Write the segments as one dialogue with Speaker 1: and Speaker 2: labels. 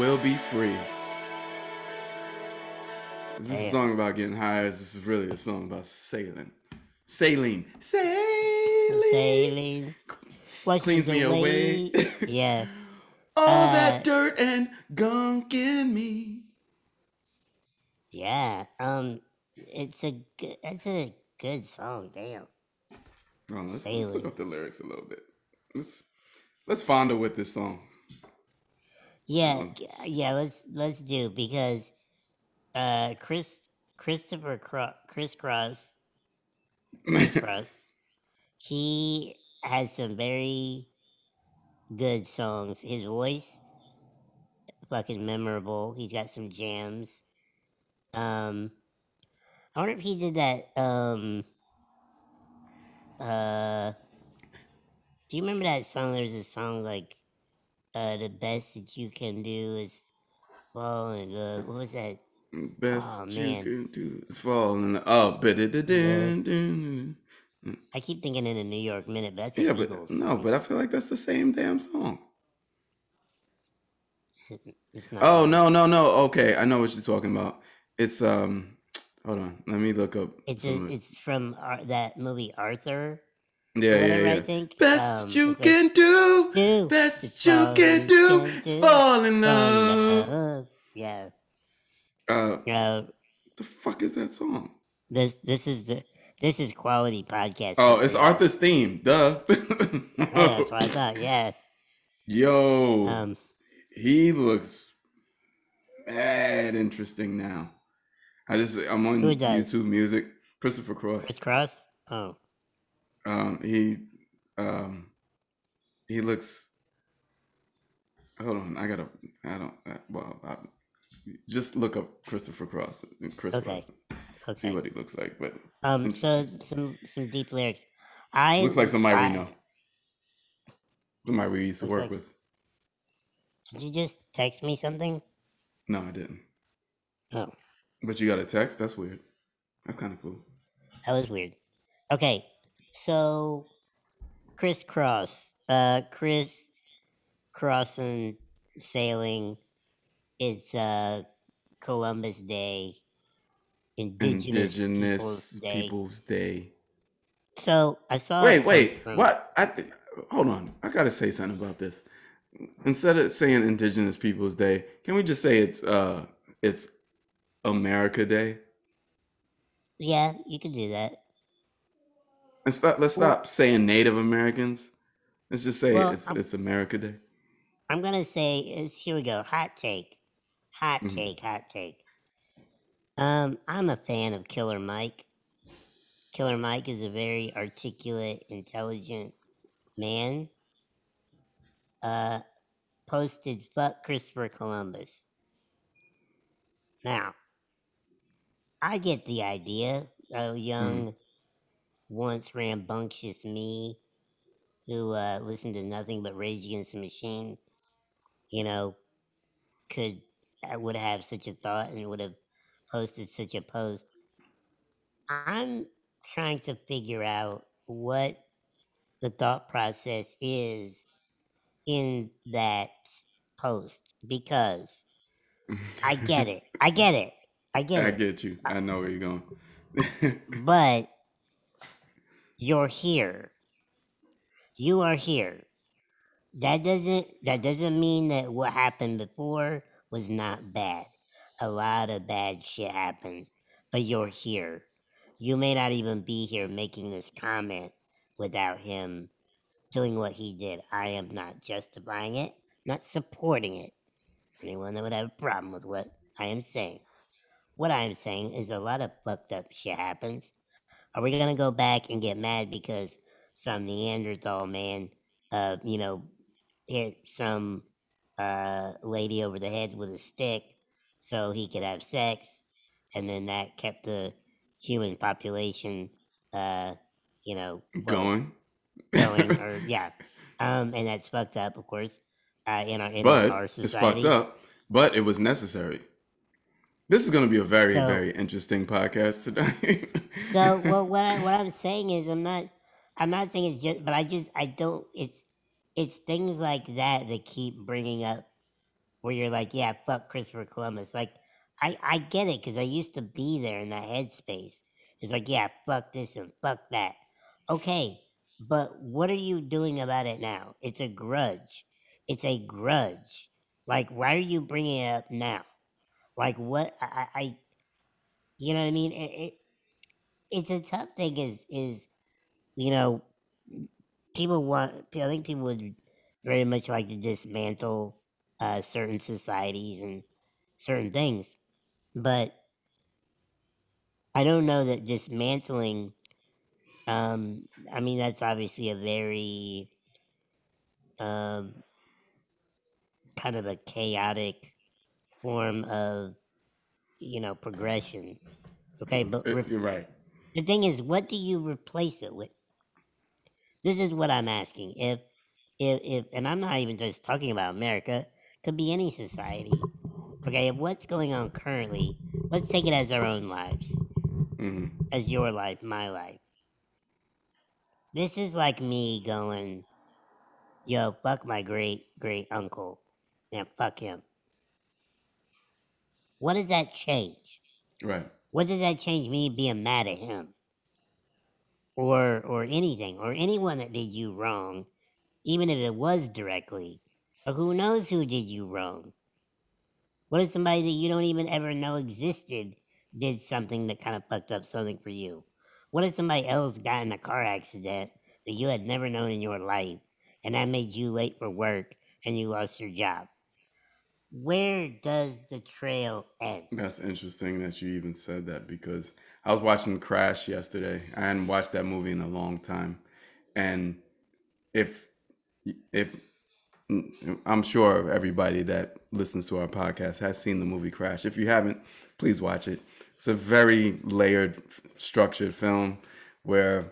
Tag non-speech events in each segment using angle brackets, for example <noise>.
Speaker 1: will be free. This is this a song about getting high? Or is this really a song about sailing? Sailing. Sailing.
Speaker 2: Sailing. Washes
Speaker 1: Cleans me away. <laughs>
Speaker 2: yeah.
Speaker 1: All
Speaker 2: Uh,
Speaker 1: that dirt and gunk in me.
Speaker 2: Yeah. Um it's a good it's a good song, damn.
Speaker 1: Oh, let's, let's look up the lyrics a little bit. Let's let's fondle with this song.
Speaker 2: Yeah,
Speaker 1: Um,
Speaker 2: g- yeah, let's let's do because uh Chris Christopher Cro- Chris Cross <laughs> Cross he has some very good songs. His voice fucking memorable. He's got some jams. Um I wonder if he did that um uh do you remember that song? There's a song like uh the best that you can do is fall in love. What was that?
Speaker 1: Best
Speaker 2: Oh,
Speaker 1: you can do is fall in the oh, but
Speaker 2: I keep thinking in a New York minute, but
Speaker 1: yeah,
Speaker 2: Eagles
Speaker 1: but no,
Speaker 2: song.
Speaker 1: but I feel like that's the same damn song. <laughs> Oh no, no, no. Okay, I know what you're talking about. It's um, hold on, let me look up.
Speaker 2: It's a, it's from that movie Arthur
Speaker 1: yeah,
Speaker 2: or
Speaker 1: yeah,
Speaker 2: whatever
Speaker 1: yeah.
Speaker 2: I think.
Speaker 1: Best
Speaker 2: Um,
Speaker 1: you
Speaker 2: it's like,
Speaker 1: can do,
Speaker 2: do
Speaker 1: best
Speaker 2: is
Speaker 1: you can do
Speaker 2: can
Speaker 1: is
Speaker 2: do,
Speaker 1: fall in
Speaker 2: fall in
Speaker 1: love.
Speaker 2: love. Yeah.
Speaker 1: Uh,
Speaker 2: Uh,
Speaker 1: the fuck is that song?
Speaker 2: this this is the this is quality podcast.
Speaker 1: Oh, it's
Speaker 2: material.
Speaker 1: Arthur's theme. Duh.
Speaker 2: That's what I <laughs> thought. Yeah.
Speaker 1: Yo,
Speaker 2: Um.
Speaker 1: he looks mad interesting now. I just I'm on
Speaker 2: does?
Speaker 1: YouTube Music. Christopher Cross.
Speaker 2: Chris Cross. Oh.
Speaker 1: Um, he um, he looks. Hold on, I gotta. I don't. Uh, well, I, just look up Christopher Cross. and Chris
Speaker 2: Okay.
Speaker 1: Cross. See what he looks like. But
Speaker 2: Um. So some some deep lyrics. I
Speaker 1: looks like somebody
Speaker 2: I-
Speaker 1: we know. Somebody we used to work
Speaker 2: like-
Speaker 1: with.
Speaker 2: Did you just text me something?
Speaker 1: No, I didn't.
Speaker 2: Oh.
Speaker 1: But you got a text. That's weird. That's kind of cool.
Speaker 2: That was weird. Okay, so Chris Cross, uh, Chris Crossan sailing. It's uh Columbus Day, Indigenous,
Speaker 1: Indigenous
Speaker 2: Peoples Day.
Speaker 1: Peoples Day.
Speaker 2: So I saw.
Speaker 1: Wait, wait.
Speaker 2: from-
Speaker 1: What? I th- hold on. I gotta say something about this. Instead of saying Indigenous Peoples Day, can we just say it's uh it's America Day?
Speaker 2: Yeah, you can do that.
Speaker 1: Let's stop. Let's
Speaker 2: Well-
Speaker 1: stop saying Native Americans. Let's just say
Speaker 2: Well,
Speaker 1: it's
Speaker 2: I'm-
Speaker 1: it's America Day.
Speaker 2: I'm gonna say is here we go. Hot take, hot
Speaker 1: Mhm.
Speaker 2: take, hot take. Um, I'm a fan of Killer Mike. Killer Mike is a very articulate, intelligent man. Uh, posted "fuck Christopher Columbus." Now, I get the idea. A young, once rambunctious me who uh, listened to nothing but Rage Against the Machine, you know, could I would have such a thought and would have posted such a post. I'm trying to figure out what the thought process is in that post because I get it. I get it. I <laughs> get
Speaker 1: I
Speaker 2: it.
Speaker 1: get you. I know where you're going. <laughs>
Speaker 2: But you're here. You are here. That doesn't that doesn't mean that what happened before was not bad. A lot of bad shit happened, but you're here. You may not even be here making this comment without him doing what he did. I am not justifying it, not supporting it. Anyone that would have a problem with what I am saying. What I am saying is a lot of fucked up shit happens. Are we gonna go back and get mad because some Neanderthal man, uh, you know, hit some uh lady over the head with a stick so he could have sex, and then that kept the human population, uh, you know, well,
Speaker 1: going.
Speaker 2: going, <laughs> or yeah, um, and that's fucked up, of course, uh, in our in
Speaker 1: but
Speaker 2: our
Speaker 1: it's fucked up. But it was necessary. This is going to be a very,
Speaker 2: So-
Speaker 1: very interesting podcast today. <laughs>
Speaker 2: So, <laughs> well, what I, what I'm saying is, I'm not. I'm not saying it's just, but I just I don't. It's it's things like that that keep bringing up where you're like, yeah, fuck Christopher Columbus. Like I I get it because I used to be there in that headspace. It's like, yeah, fuck this and fuck that. Okay, but what are you doing about it now? It's a grudge. It's a grudge. Like, why are you bringing it up now? Like, what? I, I you know what I mean? It, it it's a tough thing. Is is you know, people want. I think people would very much like to dismantle uh, certain societies and certain things, but I don't know that dismantling. Um, I mean, that's obviously a very um, kind of a chaotic form of you know progression. Okay, but
Speaker 1: Uh,
Speaker 2: re-
Speaker 1: You're right.
Speaker 2: the thing is, what do you replace it with? This is what I'm asking. If if if, and I'm not even just talking about America. Could be any society. Okay, if what's going on currently, let's take it as our own lives.
Speaker 1: hmm
Speaker 2: as your life, my life. This is like me going, yo, fuck my great great uncle. Yeah, fuck him. What does that change?
Speaker 1: Right.
Speaker 2: What does that change me being mad at him? Or or anything, or anyone that did you wrong, even if it was directly. Or who knows who did you wrong? What if somebody that you don't even ever know existed did something that kind of fucked up something for you? What if somebody else got in a car accident that you had never known in your life and that made you late for work and you lost your job? Where does the trail end?
Speaker 1: That's interesting that you even said that because I was watching Crash yesterday. I hadn't watched that movie in a long time, and if if I'm sure everybody that listens to our podcast has seen the movie Crash. If you haven't, please watch it. It's a very layered, structured film where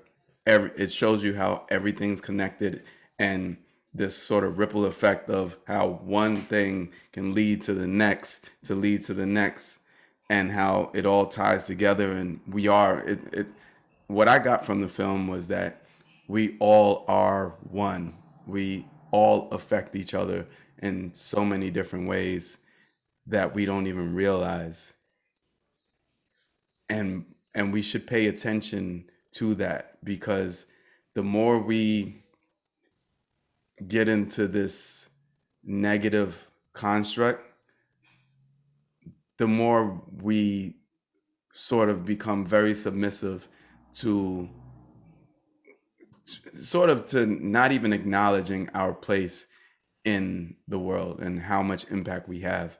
Speaker 1: every it shows you how everything's connected and this sort of ripple effect of how one thing can lead to the next, to lead to the next, and how it all ties together. And we are it. it what I got from the film was that we all are one. We all affect each other in so many different ways that we don't even realize. And and we should pay attention to that because the more we get into this negative construct, the more we sort of become very submissive to sort of to not even acknowledging our place in the world and how much impact we have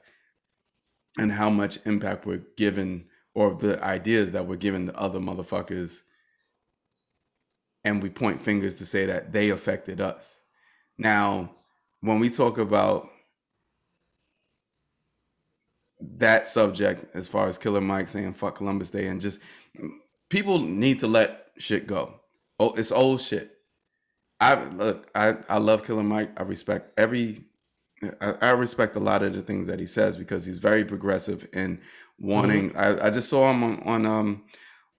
Speaker 1: and how much impact we're given or the ideas that we're given to other motherfuckers. And we point fingers to say that they affected us now when we talk about that subject as far as killer mike saying fuck columbus day and just people need to let shit go oh it's old shit I look, I, I love Killer Mike. I respect every, I, I respect a lot of the things that he says because he's very progressive in wanting. I, I just saw him on, on um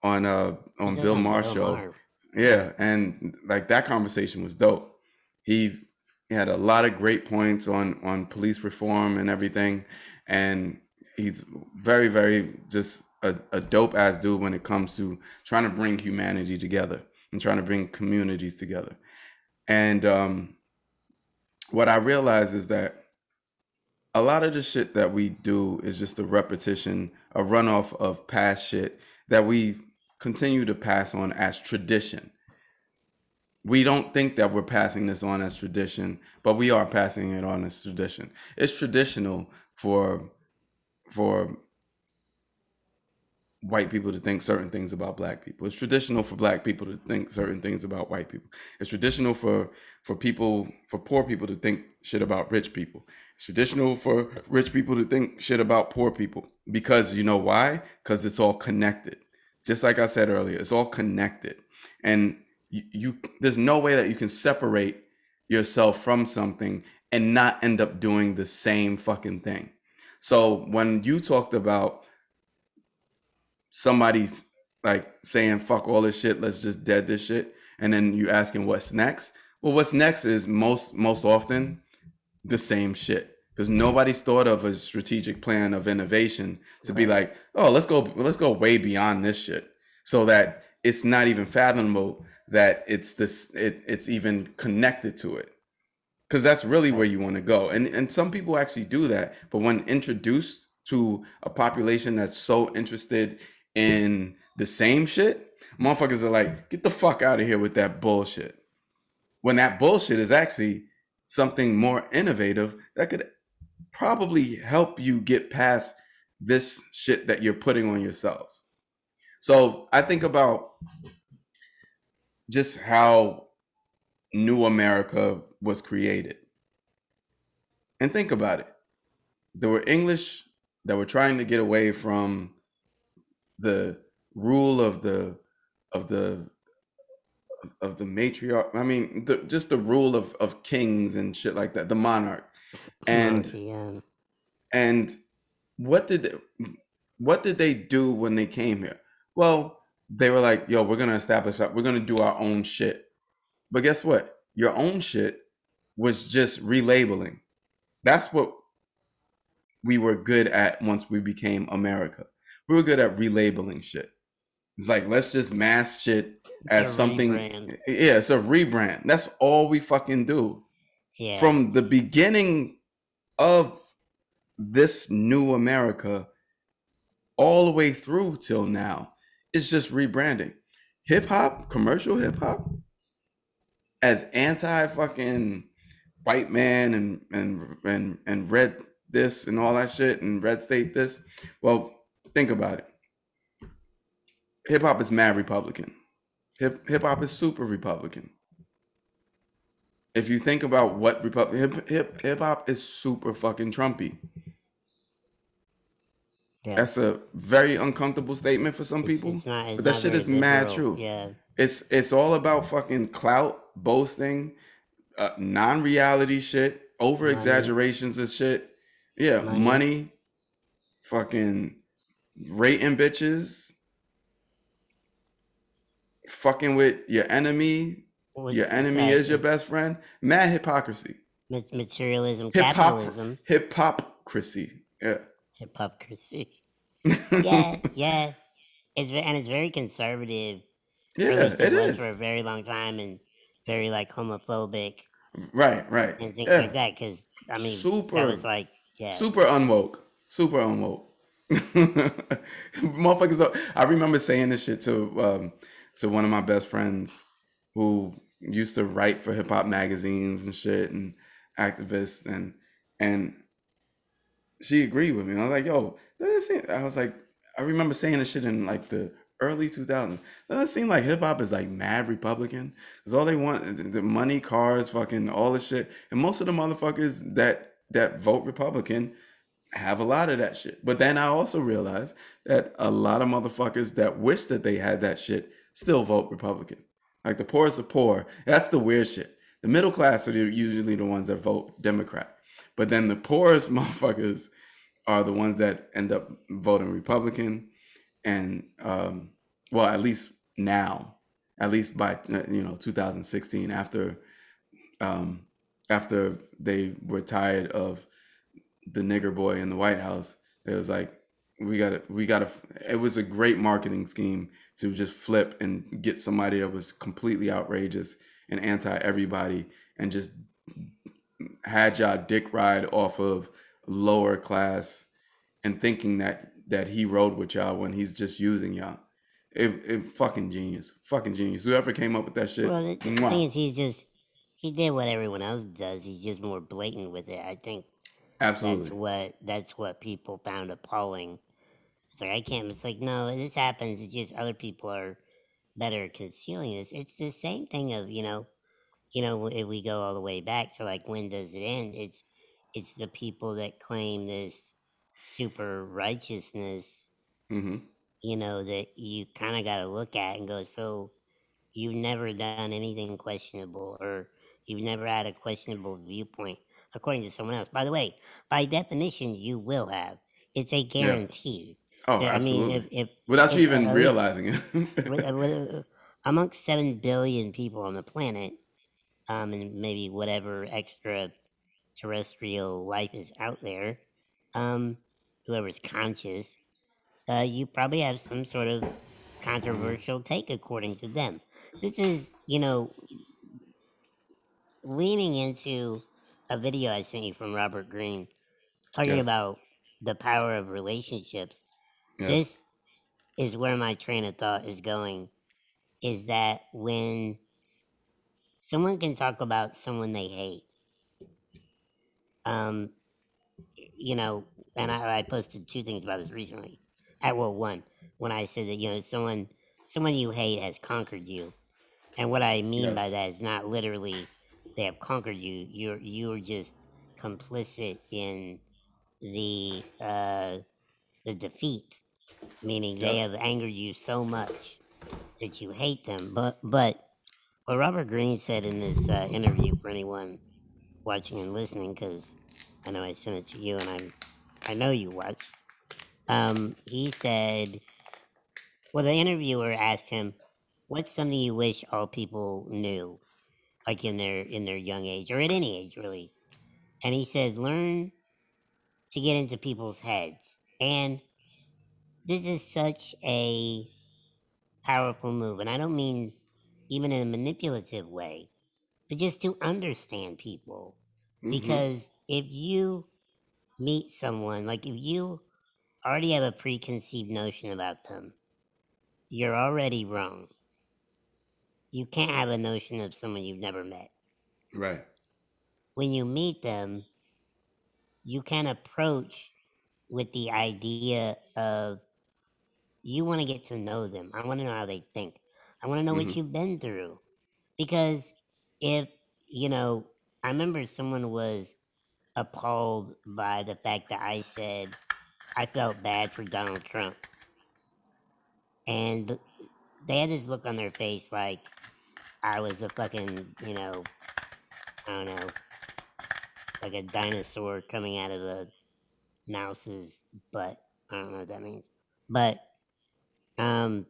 Speaker 1: on uh on Bill Maher show. Yeah, and like that conversation was dope. He, he had a lot of great points on on police reform and everything, and he's very very just a, a dope ass dude when it comes to trying to bring humanity together and trying to bring communities together. And um, what I realize is that a lot of the shit that we do is just a repetition, a runoff of past shit that we continue to pass on as tradition. We don't think that we're passing this on as tradition, but we are passing it on as tradition. It's traditional for for white people to think certain things about black people. It's traditional for black people to think certain things about white people. It's traditional for for people for poor people to think shit about rich people. It's traditional for rich people to think shit about poor people because you know why? Cuz it's all connected. Just like I said earlier, it's all connected. And you, you there's no way that you can separate yourself from something and not end up doing the same fucking thing. So when you talked about somebody's like saying fuck all this shit let's just dead this shit and then you asking what's next. Well, what's next is most most often the same shit because nobody's thought of a strategic plan of innovation to be like, oh, let's go, let's go way beyond this shit, so that it's not even fathomable that it's this, it, it's even connected to it, because that's really where you want to go. And and some people actually do that, but when introduced to a population that's so interested in the same shit, motherfuckers are like, get the fuck out of here with that bullshit. When that bullshit is actually something more innovative that could probably help you get past this shit that you're putting on yourselves. So I think about just how New America was created. And think about it. There were English that were trying to get away from the rule of the of the of the matriarch. I mean, the, just the rule of of kings and shit like that, the monarch. And
Speaker 2: yeah.
Speaker 1: and what did they, what did they do when they came here? Well, they were like, "Yo, we're gonna establish that. We're gonna do our own shit." But guess what? Your own shit was just relabeling. That's what we were good at once we became America. We were good at relabeling shit. It's like let's just mask shit as something.
Speaker 2: rebrand.
Speaker 1: Yeah, it's a rebrand. That's all we fucking do
Speaker 2: Yeah.
Speaker 1: from the beginning of this new America all the way through till now. It's just rebranding. Hip hop, commercial hip hop, as anti fucking white man and and and and red this and all that shit and red state this. Well, think about it. Hip hop is mad Republican. Hip hip hop is super Republican if you think about what Repub- hip hip hip hop is super fucking Trumpy.
Speaker 2: Yeah.
Speaker 1: That's a very uncomfortable statement for some
Speaker 2: It's-
Speaker 1: people,
Speaker 2: it's not- it's
Speaker 1: but that
Speaker 2: not
Speaker 1: shit
Speaker 2: very
Speaker 1: is mad
Speaker 2: liberal.
Speaker 1: true.
Speaker 2: Yeah.
Speaker 1: It's it's all about fucking clout, boasting, uh, non-reality shit, over exaggerations and shit. Yeah,
Speaker 2: Money.
Speaker 1: money, fucking rating bitches, fucking with your enemy. Your
Speaker 2: what's
Speaker 1: enemy is your best friend. Mad hypocrisy.
Speaker 2: Ma- materialism,
Speaker 1: Hip hop,
Speaker 2: capitalism,
Speaker 1: hip hopcracy. Yeah.
Speaker 2: Hypocrisy. Yeah, yeah. It's ve- and it's very conservative. or at
Speaker 1: yeah,
Speaker 2: least
Speaker 1: it
Speaker 2: was
Speaker 1: is.
Speaker 2: for a very long time, and very like homophobic
Speaker 1: Right, right.
Speaker 2: and things
Speaker 1: Yeah.
Speaker 2: like that. Because I mean, that
Speaker 1: Super-
Speaker 2: was like, yeah,
Speaker 1: Super unwoke. Super unwoke. <laughs> Motherfuckers. Are, I remember saying this shit to um, to one of my best friends who used to write for hip hop magazines and shit and activists and and she agreed with me. I was like, yo, doesn't seem, I was like, I remember saying this shit in like the early 2000s. Doesn't it seem like hip hop is like mad Republican? Because all they want is the money, cars, fucking all this shit. And most of the motherfuckers that that vote Republican have a lot of that shit. But then I also realized that a lot of motherfuckers that wish that they had that shit still vote Republican. Like the poorest of poor. That's the weird shit. The middle class are usually the ones that vote Democrat. But then the poorest <laughs> motherfuckers are the ones that end up voting Republican. And um, well, at least now, at least by uh, you know 2016, after um, after they were tired of the nigger boy in the White House, it was like we got to we got to. It was a great marketing scheme to just flip and get somebody that was completely outrageous and anti everybody and just had y'all dick ride off of lower class and thinking that that he rode with y'all when he's just using y'all. It, it fucking genius, fucking genius. Whoever came up with that shit,
Speaker 2: Well, the,
Speaker 1: mwah.
Speaker 2: thing is, he's just he did what everyone else does. He's just more blatant with it. I think
Speaker 1: Absolutely.
Speaker 2: that's what that's what people found appalling. It's like I can't. It's like no, this happens. It's just other people are better concealing this. It's the same thing of you know, you know, if we go all the way back to like when does it end? It's it's the people that claim this super righteousness.
Speaker 1: hmm
Speaker 2: You know that you kind of got to look at and go. So you've never done anything questionable, or you've never had a questionable viewpoint according to someone else. By the way, by definition, you will have. It's a guarantee.
Speaker 1: Oh,
Speaker 2: Yeah, I mean, if, if
Speaker 1: Without you even
Speaker 2: least-
Speaker 1: realizing it. <laughs>
Speaker 2: with- with- amongst seven billion people on the planet, um, and maybe whatever extra terrestrial life is out there, um, whoever's conscious, uh, you probably have some sort of controversial take according to them. This is, you know, leaning into a video I sent you from Robert Greene talking
Speaker 1: Yes.
Speaker 2: about the power of relationships.
Speaker 1: Yes.
Speaker 2: This is where my train of thought is going is that when someone can talk about someone they hate, um, you know, and I, I posted two things about this recently. I well, one when I said that you know someone someone you hate has conquered you, and what I mean by that is not literally they have conquered you. You're you're just complicit in the uh, the defeat, meaning they have angered you so much that you hate them. But but what Robert Greene said in this uh, interview for anyone watching and listening, because I know I sent it to you and I'm I know you watched. Um, he said, well, the interviewer asked him, "What's something you wish all people knew, like in their in their young age or at any age, really?" And he says, "Learn to get into people's heads." And this is such a powerful move, and I don't mean even in a manipulative way, but just to understand people.
Speaker 1: Mhm.
Speaker 2: Because if you meet someone, like if you already have a preconceived notion about them, you're already wrong. You can't have a notion of someone you've never met.
Speaker 1: Right.
Speaker 2: When you meet them, you can approach with the idea of you want to get to know them. I want to know how they think. I want to know what
Speaker 1: Mhm.
Speaker 2: you've been through. Because if, you know, I remember someone was appalled by the fact that I said I felt bad for Donald Trump. And they had this look on their face like I was a fucking, you know, I don't know, like a dinosaur coming out of a mouse's butt. I don't know what that means. But um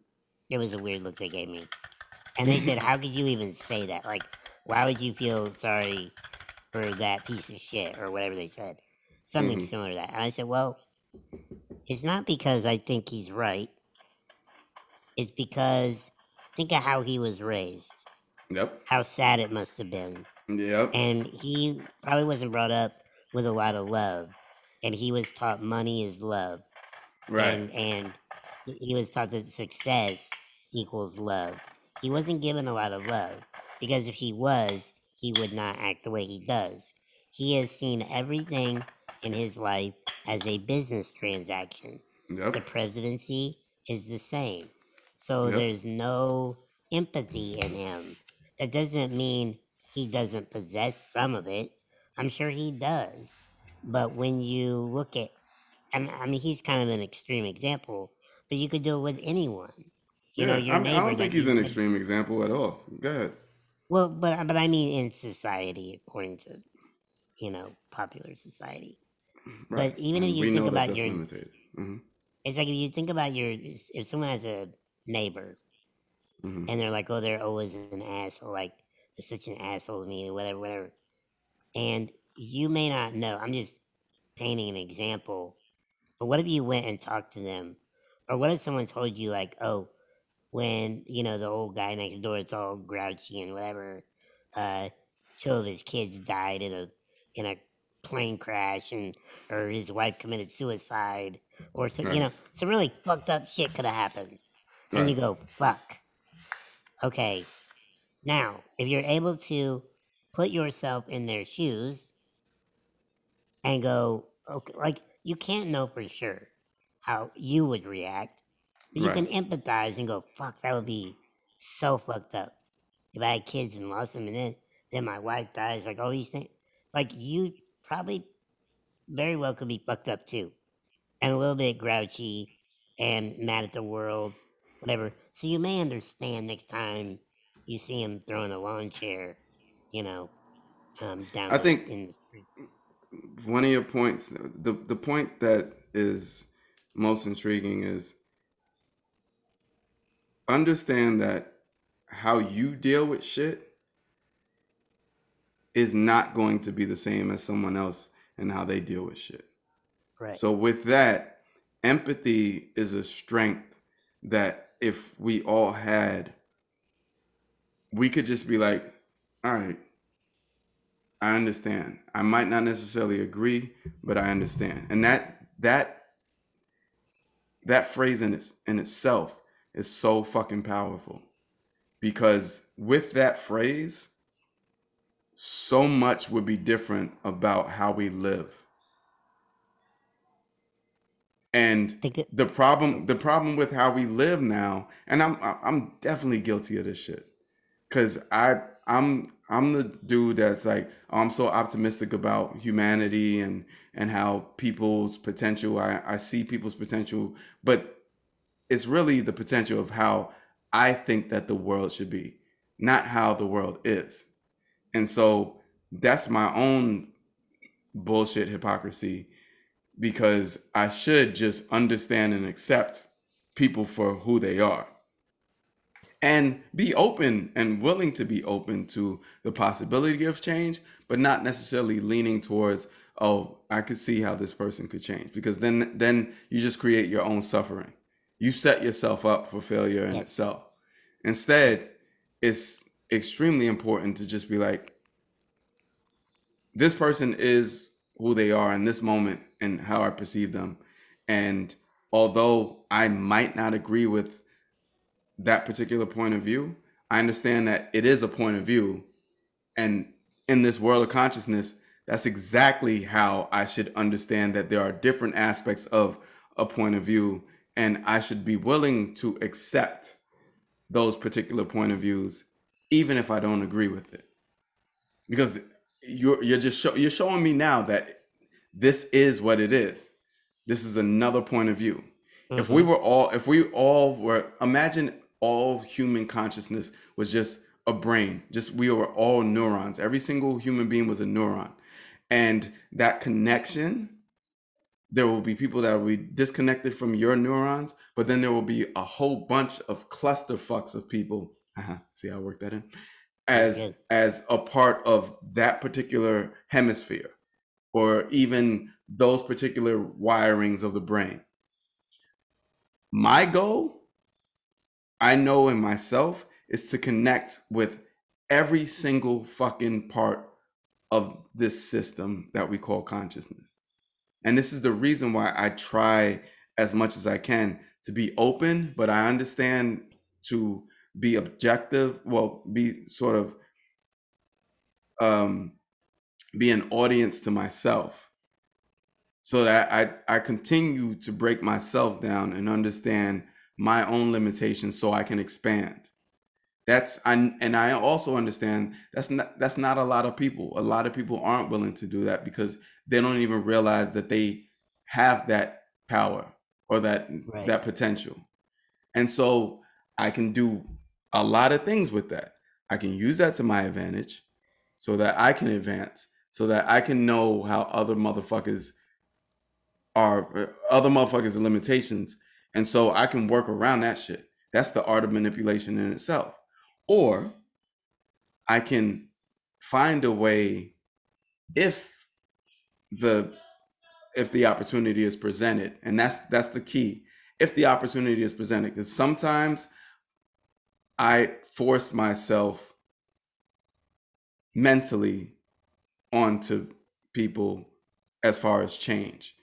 Speaker 2: it was a weird look they gave me. And they said, How could you even say that? Like, why would you feel sorry for that piece of shit or whatever they said? Something
Speaker 1: Mhm.
Speaker 2: similar to that. And I said, Well, it's not because I think he's right. It's because think of how he was raised,
Speaker 1: Yep.
Speaker 2: how sad it must have been.
Speaker 1: Yep.
Speaker 2: And he probably wasn't brought up with a lot of love. And he was taught money is love.
Speaker 1: Right.
Speaker 2: And and he was taught that success equals love. He wasn't given a lot of love because if he was, he would not act the way he does. He has seen everything in his life as a business transaction. The presidency is the same. So
Speaker 1: Yep.
Speaker 2: there's no empathy in him. That doesn't mean he doesn't possess some of it. I'm sure he does. But when you look at, I mean, he's kind of an extreme example, but you could do it with anyone. You know, your
Speaker 1: I, mean, I don't think
Speaker 2: Like
Speaker 1: he's an
Speaker 2: said.
Speaker 1: extreme example at all. Go ahead.
Speaker 2: Well, but but I mean, in society, according to you know popular society.
Speaker 1: Right.
Speaker 2: But even if you think
Speaker 1: know that
Speaker 2: about
Speaker 1: that's
Speaker 2: your
Speaker 1: limited. hmm
Speaker 2: It's like if you think about your, if someone has a neighbor
Speaker 1: hmm
Speaker 2: and they're like, oh, they're always an asshole, like they're such an asshole to me, or whatever, whatever. And you may not know. I'm just painting an example. But what if you went and talked to them, or what if someone told you like, oh, when you know the old guy next door, it's all grouchy and whatever. Uh, two of his kids died in a in a plane crash, and or his wife committed suicide, or some you know some really fucked up shit could have happened and you go, fuck. Okay. Now, if you're able to put yourself in their shoes and go, okay, like you can't know for sure how you would react, but you
Speaker 1: Right.
Speaker 2: can empathize and go, fuck, that would be so fucked up. If I had kids and lost them and then, then my wife dies, like all these things. Like you probably very well could be fucked up too. And a little bit grouchy and mad at the world, whatever. So you may understand next time you see him throwing a lawn chair, you know, um, down
Speaker 1: I
Speaker 2: the,
Speaker 1: think
Speaker 2: in
Speaker 1: one of your points, the the point that is most intriguing is understand that how you deal with shit is not going to be the same as someone else and how they deal with shit.
Speaker 2: Right.
Speaker 1: So with that, empathy is a strength that if we all had, we could just be like, all right, I understand. I might not necessarily agree, but I understand. And that that that phrase in its in itself is so fucking powerful. Because with that phrase, so much would be different about how we live. And the problem the problem with how we live now, and I'm I'm definitely guilty of this shit. Cause I I'm I'm the dude that's like oh, I'm so optimistic about humanity and and how people's potential. I, I see people's potential, but it's really the potential of how I think that the world should be, not how the world is. And so that's my own bullshit hypocrisy because I should just understand and accept people for who they are and be open and willing to be open to the possibility of change, but not necessarily leaning towards, oh, I could see how this person could change because then then you just create your own suffering. You set yourself up for failure in itself. Instead, it's extremely important to just be like, this person is who they are in this moment and how I perceive them. And although I might not agree with that particular point of view, I understand that it is a point of view. And in this world of consciousness, that's exactly how I should understand that there are different aspects of a point of view. And I should be willing to accept those particular point of views, even if I don't agree with it because you're you're just show, you're showing me now that this is what it is. This is another point of view. If we
Speaker 2: Mhm.
Speaker 1: were all if we all were imagine all human consciousness was just a brain. Just we were all neurons. Every single human being was a neuron. And that connection there will be people that will be disconnected from your neurons, but then there will be a whole bunch of cluster fucks of people. <laughs> Uh-huh. See how I worked that in? As
Speaker 2: good.
Speaker 1: as a part of that particular hemisphere, or even those particular wirings of the brain. My goal, I know in myself, is to connect with every single fucking part of this system that we call consciousness. And this is the reason why I try as much as I can to be open, but I understand to be objective, well, be sort of um be an audience to myself so that I I continue to break myself down and understand my own limitations so I can expand. That's I and I also understand that's not that's not a lot of people. A lot of people aren't willing to do that because they don't even realize that they have that power or that
Speaker 2: Right.
Speaker 1: that potential. And so I can do a lot of things with that. I can use that to my advantage so that I can advance, so that I can know how other motherfuckers are uh, other motherfuckers' limitations. And so I can work around that shit. That's the art of manipulation in itself. Or I can find a way if the if the opportunity is presented and that's that's the key. If the opportunity is presented because sometimes i force myself mentally onto people as far as change.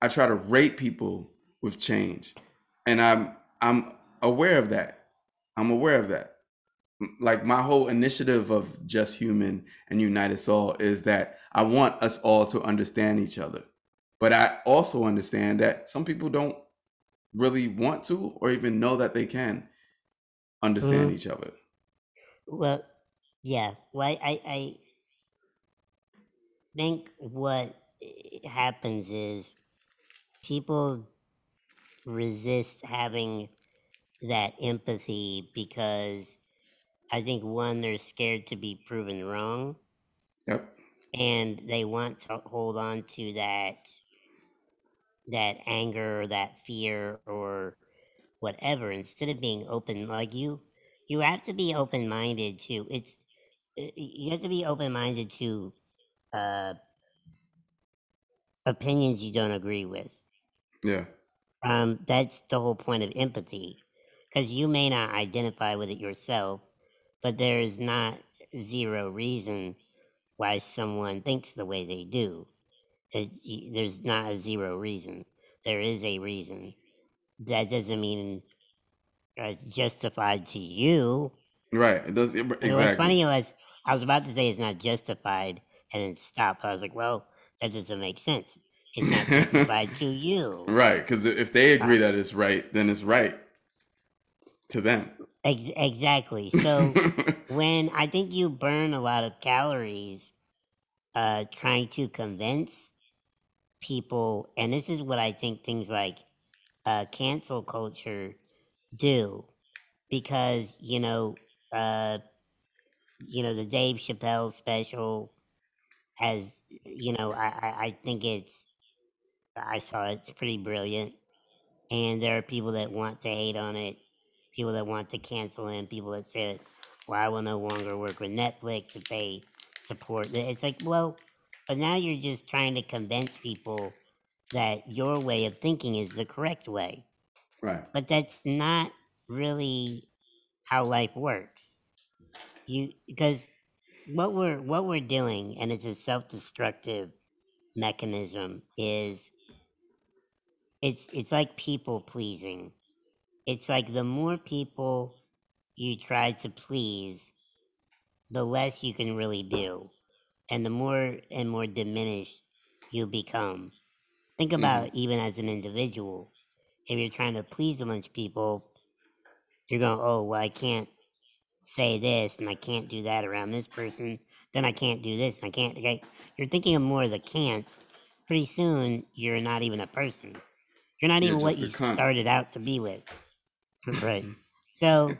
Speaker 1: I try to rate people with change and i'm i'm aware of that. I'm aware of that like my whole initiative of just human and unite us all is that i want us all to understand each other but i also understand that some people don't really want to or even know that they can understand
Speaker 2: Mhm.
Speaker 1: each other
Speaker 2: Well, yeah. Well, I, I, think what happens is people resist having that empathy because I think one, they're scared to be proven wrong,
Speaker 1: yep
Speaker 2: and they want to hold on to that that anger or that fear or whatever instead of being open like you you have to be open minded to it's you have to be open minded to uh, opinions you don't agree with.
Speaker 1: Yeah.
Speaker 2: Um, that's the whole point of empathy, because you may not identify with it yourself, but there is not zero reason why someone thinks the way they do. Uh, it, there's not a zero reason. There is a reason. That doesn't mean it's justified to you.
Speaker 1: Right. It does exactly.
Speaker 2: what's funny was I was about to say it's not justified and then stop. I was like, well, that doesn't make sense. It's not justified to <laughs> you.
Speaker 1: right, because if they uh, agree that it's right, then it's right to them.
Speaker 2: Ex- exactly. So <laughs> when I think you burn a lot of calories uh, trying to convince people, and this is what I think things like uh, cancel culture do, because you know, uh, you know, the Dave Chappelle special has, you know, I, I, I think it's, I saw it, it's pretty brilliant, and there are people that want to hate on it, people that want to cancel him, people that say, well, I will no longer work with Netflix if they support it. It's like, well, but now you're just trying to convince people that your way of thinking is the correct way.
Speaker 1: right.
Speaker 2: But that's not really how life works. You because what we're what we're doing, and it's a self-destructive mechanism, is it's it's like people pleasing. It's like the more people you try to please, the less you can really do, and the more and more diminished you become. Think
Speaker 1: hmm
Speaker 2: about even as an individual, if you're trying to please a bunch of people, you're going, oh well, I can't say this and I can't do that around this person. Then I can't do this and I can't. Okay, you're thinking of more of the can'ts. Pretty soon, you're not even a person. You're not
Speaker 1: You're
Speaker 2: even what you
Speaker 1: cunt.
Speaker 2: started out to be with. Right. So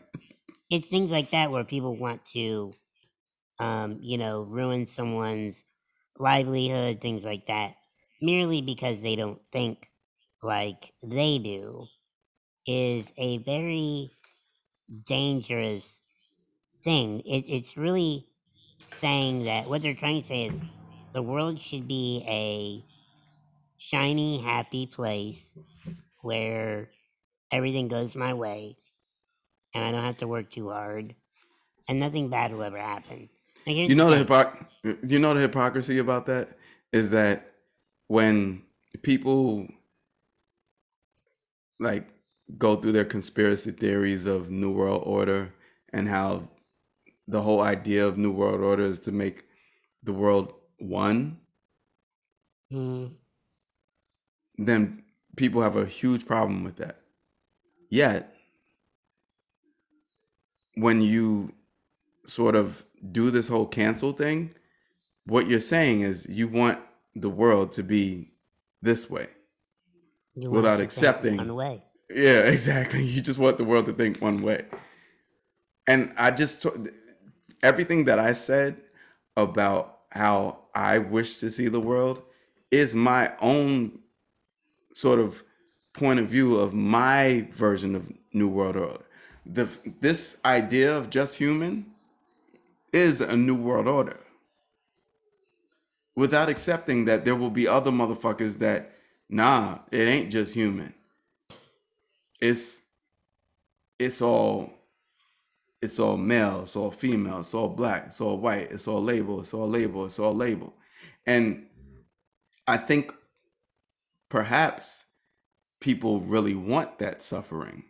Speaker 2: it's things like that where people want to, um, you know, ruin someone's livelihood, things like that, merely because they don't think like they do, is a very dangerous thing. It, it's really saying that what they're trying to say is the world should be a shiny, happy place where everything goes my way and I don't have to work too hard and nothing bad will ever happen. Here's
Speaker 1: You know the
Speaker 2: thing.
Speaker 1: hypoc- you know the hypocrisy about that is that when people like go through their conspiracy theories of new world order and how the whole idea of new world order is to make the world one,
Speaker 2: Mm,
Speaker 1: then people have a huge problem with that. Yet, when you sort of do this whole cancel thing, what you're saying is you want the world to be this way
Speaker 2: you
Speaker 1: without accepting.
Speaker 2: one way.
Speaker 1: Yeah, <laughs> exactly. You just want the world to think one way. And I just to- everything that I said about how I wish to see the world is my own sort of point of view of my version of new world order. The this idea of just human is a new world order. Without accepting that there will be other motherfuckers that nah, it ain't just human. It's it's all it's all male, it's all female, it's all black, it's all white, it's all label, it's all label, it's all label. And I think perhaps people really want that suffering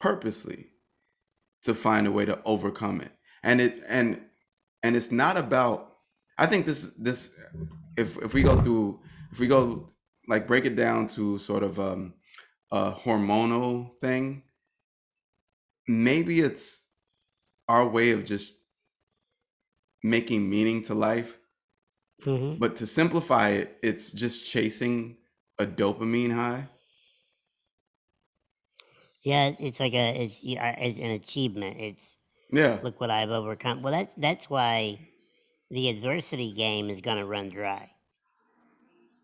Speaker 1: purposely to find a way to overcome it. And it and and it's not about I think this this if if we go through if we go like break it down to sort of um a hormonal thing, maybe it's our way of just making meaning to life.
Speaker 2: hmm
Speaker 1: But to simplify it, it's just chasing a dopamine high.
Speaker 2: Yeah, it's, it's like a it's, yeah, uh, it's an achievement. It's
Speaker 1: Yeah.
Speaker 2: look what I've overcome. Well, that's that's why the adversity game is going to run dry.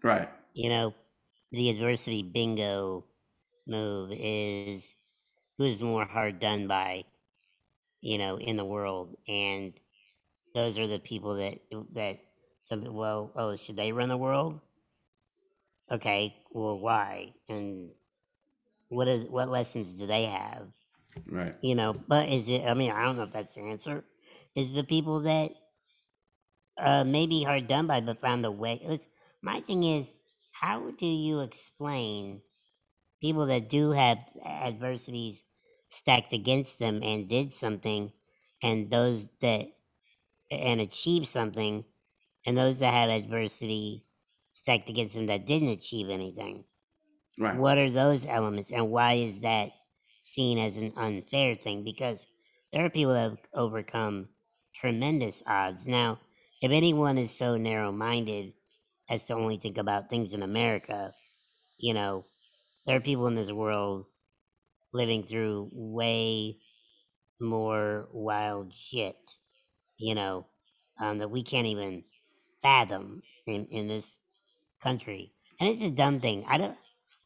Speaker 1: Right.
Speaker 2: You know, the adversity bingo move is who's more hard done by. you know, in the world, and those are the people that that some well, oh, should they run the world? Okay, well, why? And what is what lessons do they have?
Speaker 1: Right.
Speaker 2: You know, but is it? I mean, I don't know if that's the answer. Is the people that uh, maybe hard done by, but found a way. It's, my thing is, how do you explain people that do have adversities stacked against them and did something, and those that and achieved something, and those that had adversity stacked against them that didn't achieve anything?
Speaker 1: Right.
Speaker 2: What are those elements, and why is that seen as an unfair thing? Because there are people that have overcome tremendous odds. Now, if anyone is so narrow minded as to only think about things in America, you know, there are people in this world living through way more wild shit, you know, um, that we can't even fathom in, in this country. And it's a dumb thing. I don't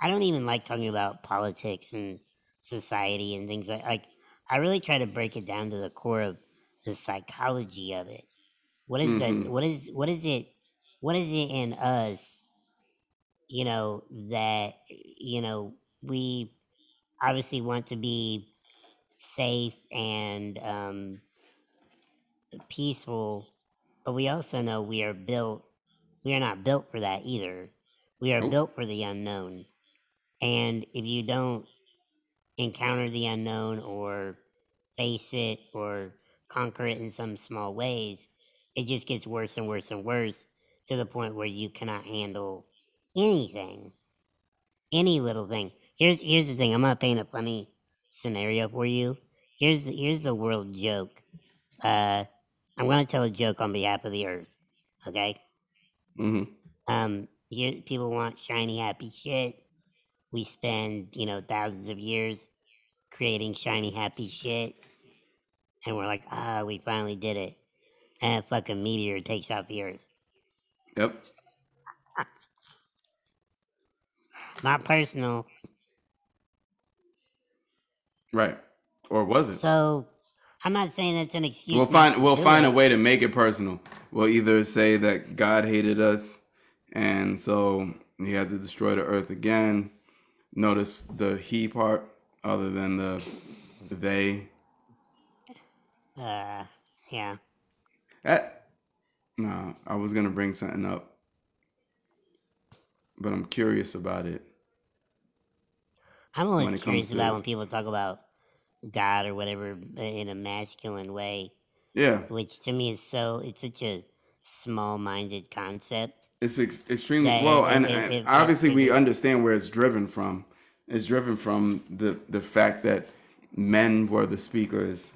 Speaker 2: I don't even like talking about politics and society and things like like I really try to break it down to the core of the psychology of it. What is
Speaker 1: hmm
Speaker 2: the what is what is it what is it in us, you know, that you know, we obviously want to be safe and um peaceful, but we also know we are built we are not built for that either. We are
Speaker 1: Nope.
Speaker 2: built for the unknown. And if you don't encounter the unknown or face it or conquer it in some small ways, it just gets worse and worse and worse to the point where you cannot handle anything, any little thing. Here's here's the thing. I'm gonna paint a funny scenario for you. Here's here's the world joke. Uh, I'm gonna tell a joke on behalf of the Earth. Okay.
Speaker 1: Mm-hmm.
Speaker 2: Um, here people want shiny, happy shit. We spend you know thousands of years creating shiny, happy shit, and we're like, ah, we finally did it. And a fucking meteor takes out the Earth.
Speaker 1: Yep. <laughs>
Speaker 2: Not personal.
Speaker 1: Right. Or was it?
Speaker 2: So I'm not saying that's an excuse.
Speaker 1: We'll find we'll find
Speaker 2: it.
Speaker 1: a way to make it personal. We'll either say that God hated us, and so He had to destroy the earth again. Notice the He part, other than the they.
Speaker 2: Uh, yeah.
Speaker 1: That, no, I was gonna bring something up, but I'm curious about it.
Speaker 2: I'm
Speaker 1: When
Speaker 2: always
Speaker 1: it
Speaker 2: curious about
Speaker 1: to-
Speaker 2: when people talk about God or whatever in a masculine way,
Speaker 1: Yeah,
Speaker 2: which to me is so it's such a small-minded concept.
Speaker 1: it's ex- extremely
Speaker 2: That
Speaker 1: well,
Speaker 2: if-
Speaker 1: and,
Speaker 2: if-
Speaker 1: and
Speaker 2: if-
Speaker 1: obviously we
Speaker 2: it-
Speaker 1: understand where it's driven from. It's driven from the the fact that men were the speakers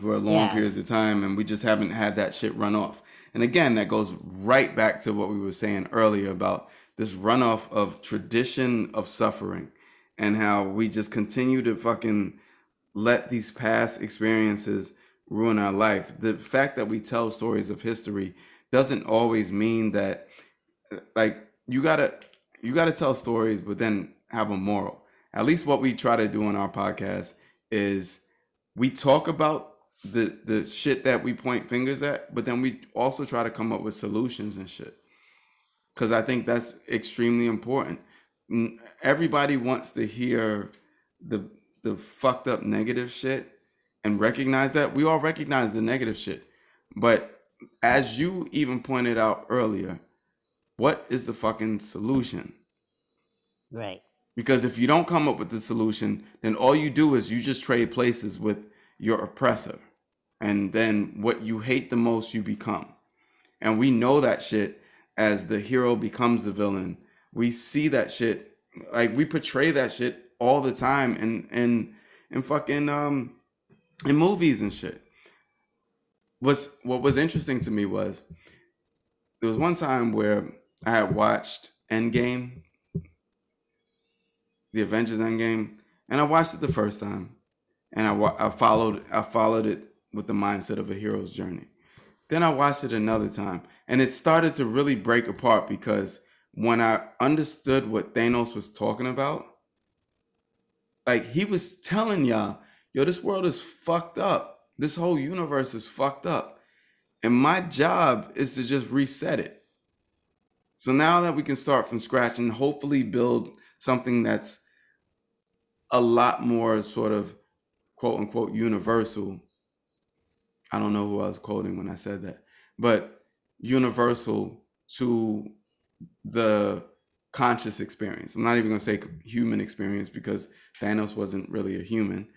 Speaker 1: for long
Speaker 2: Yeah.
Speaker 1: periods of time, and we just haven't had that shit run off. And again, that goes right back to what we were saying earlier about this runoff of tradition of suffering, and how we just continue to fucking let these past experiences ruin our life. The fact that we tell stories of history doesn't always mean that like you gotta you gotta tell stories but then have a moral. At least what we try to do on our podcast is we talk about the the shit that we point fingers at but then we also try to come up with solutions and shit. Because i think that's extremely important. Everybody wants to hear the the fucked up negative shit and recognize that we all recognize the negative shit but as you even pointed out earlier what is the fucking solution?
Speaker 2: Right.
Speaker 1: Because if you don't come up with the solution, then all you do is you just trade places with your oppressor. And then what you hate the most, you become. And we know that shit as the hero becomes the villain. We see that shit, like we portray that shit all the time and and and fucking um in movies and shit. What's what was interesting to me was there was one time where I had watched Endgame, the Avengers Endgame, and I watched it the first time, and I, I followed I followed it with the mindset of a hero's journey. Then I watched it another time, and it started to really break apart because when I understood what Thanos was talking about, like he was telling y'all, yo, this world is fucked up. This whole universe is fucked up. And my job is to just reset it. So now that we can start from scratch and hopefully build something that's a lot more sort of quote unquote universal. I don't know who I was quoting when I said that, but universal to the conscious experience. I'm not even going to say human experience because Thanos wasn't really a human.